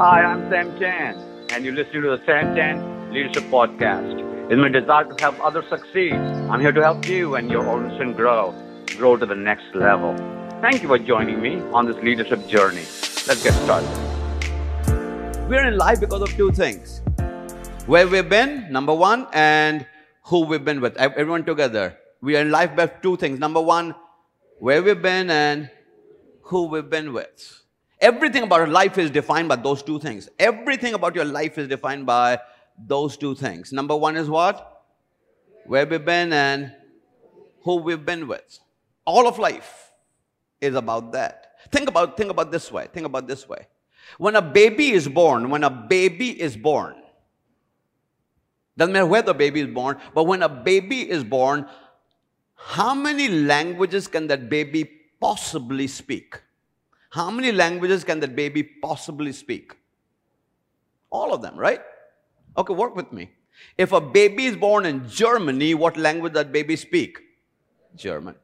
Hi, I'm Sam Chand, and you're listening to the Sam Chand Leadership Podcast. It's my desire to help others succeed. I'm here to help you and your organization grow, grow to the next level. Thank you for joining me on this leadership journey. Let's get started. We're in life because of two things where we've been, number one, and who we've been with. Everyone together. We are in life by two things. Number one, where we've been and who we've been with. Everything about our life is defined by those two things. Everything about your life is defined by those two things. Number one is what? Where we've been and who we've been with. All of life is about that. Think about, think about this way. Think about this way. When a baby is born, when a baby is born, doesn't matter where the baby is born, but when a baby is born, how many languages can that baby possibly speak? How many languages can that baby possibly speak? All of them, right? Okay, work with me. If a baby is born in Germany, what language that baby speak? German.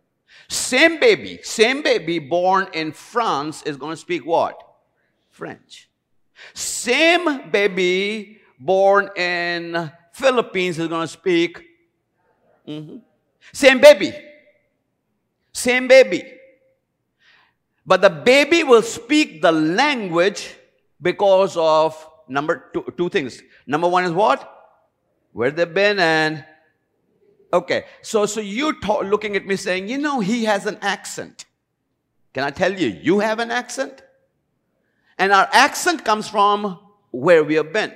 Same baby, same baby born in France is going to speak what? French. Same baby born in Philippines is going to speak. Mm-hmm. Same baby. Same baby. But the baby will speak the language because of number two, two things. Number one is what? Where they've been and okay. So so you looking at me saying, you know, he has an accent. Can I tell you, you have an accent? And our accent comes from where we have been.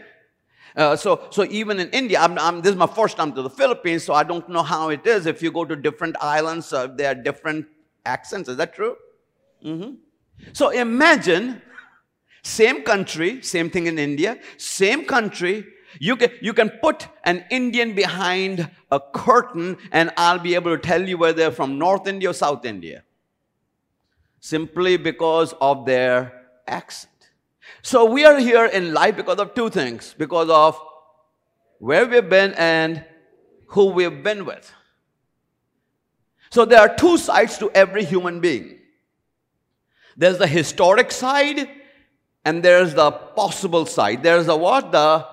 Uh, so, so even in India, I'm, I'm, this is my first time to the Philippines, so I don't know how it is. If you go to different islands, uh, there are different accents. Is that true? Mm-hmm. So imagine, same country, same thing in India, same country. You can, you can put an Indian behind a curtain and I'll be able to tell you whether they're from North India or South India. Simply because of their accent. So we are here in life because of two things because of where we've been and who we've been with. So there are two sides to every human being. There's the historic side and there's the possible side. There's the what? The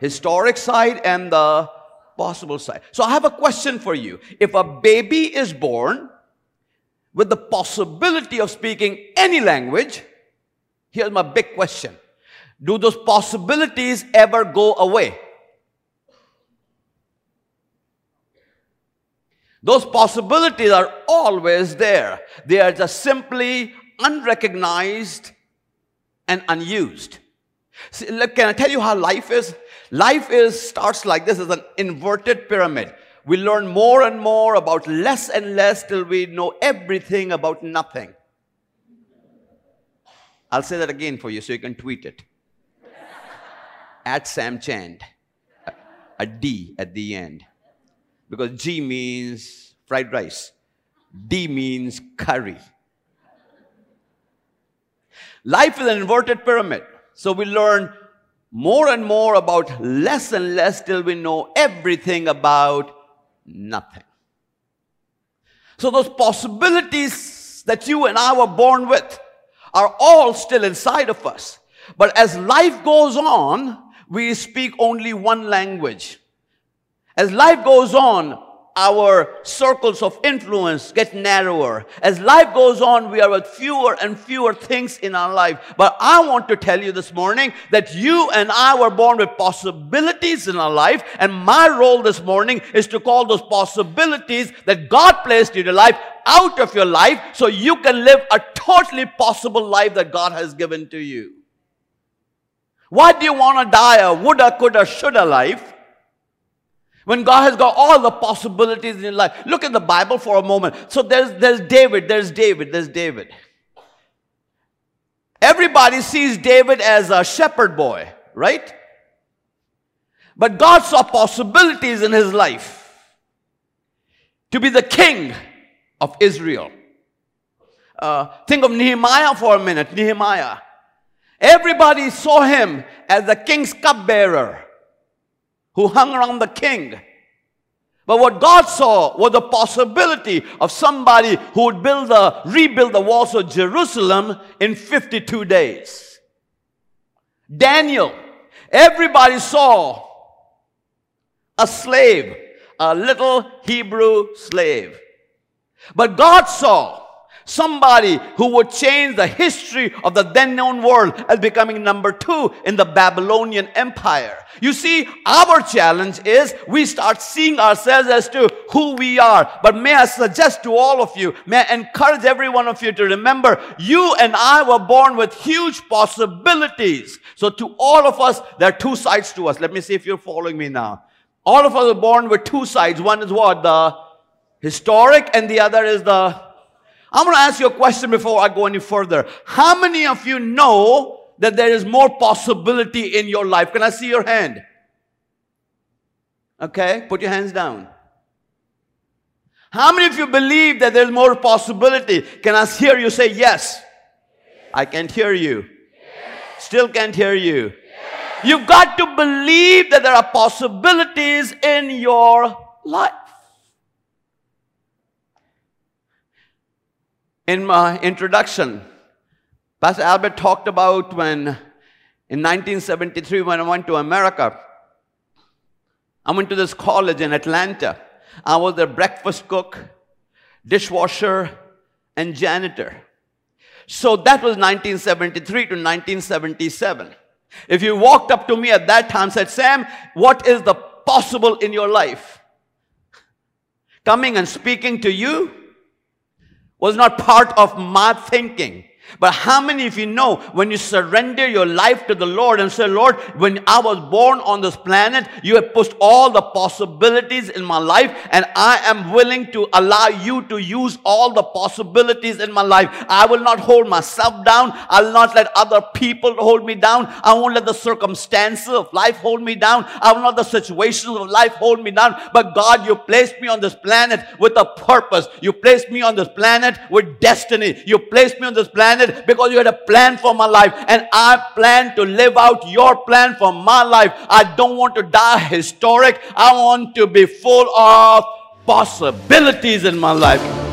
historic side and the possible side. So I have a question for you. If a baby is born with the possibility of speaking any language, here's my big question. Do those possibilities ever go away? Those possibilities are always there. They are just simply unrecognized and unused. See, look, can I tell you how life is? Life is starts like this as an inverted pyramid. We learn more and more about less and less till we know everything about nothing. I'll say that again for you so you can tweet it. at Sam Chand. A D at the end. Because G means fried rice. D means curry. Life is an inverted pyramid. So we learn more and more about less and less till we know everything about nothing. So those possibilities that you and I were born with are all still inside of us. But as life goes on, we speak only one language. As life goes on, our circles of influence get narrower. As life goes on, we are with fewer and fewer things in our life. But I want to tell you this morning that you and I were born with possibilities in our life. And my role this morning is to call those possibilities that God placed in your life out of your life so you can live a totally possible life that God has given to you. Why do you want to die a woulda, coulda, shoulda life? When God has got all the possibilities in your life. Look at the Bible for a moment. So there's, there's David, there's David, there's David. Everybody sees David as a shepherd boy, right? But God saw possibilities in his life to be the king of Israel. Uh, think of Nehemiah for a minute. Nehemiah. Everybody saw him as the king's cupbearer who hung around the king. But what God saw was the possibility of somebody who would build the, rebuild the walls of Jerusalem in 52 days. Daniel. Everybody saw a slave, a little Hebrew slave. But God saw somebody who would change the history of the then known world as becoming number two in the Babylonian Empire. You see, our challenge is we start seeing ourselves as to who we are. But may I suggest to all of you, may I encourage every one of you to remember you and I were born with huge possibilities. So to all of us, there are two sides to us. Let me see if you're following me now. All of us are born with two sides. One is what? The historic and the other is the I'm going to ask you a question before I go any further. How many of you know that there is more possibility in your life? Can I see your hand? Okay, put your hands down. How many of you believe that there's more possibility? Can I hear you say yes? I can't hear you. Still can't hear you. You've got to believe that there are possibilities in your life. In my introduction, Pastor Albert talked about when in 1973 when I went to America. I went to this college in Atlanta. I was their breakfast cook, dishwasher, and janitor. So that was 1973 to 1977. If you walked up to me at that time said, Sam, what is the possible in your life? Coming and speaking to you was not part of my thinking. But how many of you know when you surrender your life to the Lord and say, Lord, when I was born on this planet, you have pushed all the possibilities in my life and I am willing to allow you to use all the possibilities in my life. I will not hold myself down. I will not let other people hold me down. I won't let the circumstances of life hold me down. I will not let the situations of life hold me down. But God, you placed me on this planet with a purpose. You placed me on this planet with destiny. You placed me on this planet planet because you had a plan for my life. And I plan to live out your plan for my life. I don't want to die historic. I want to be full of possibilities in my life.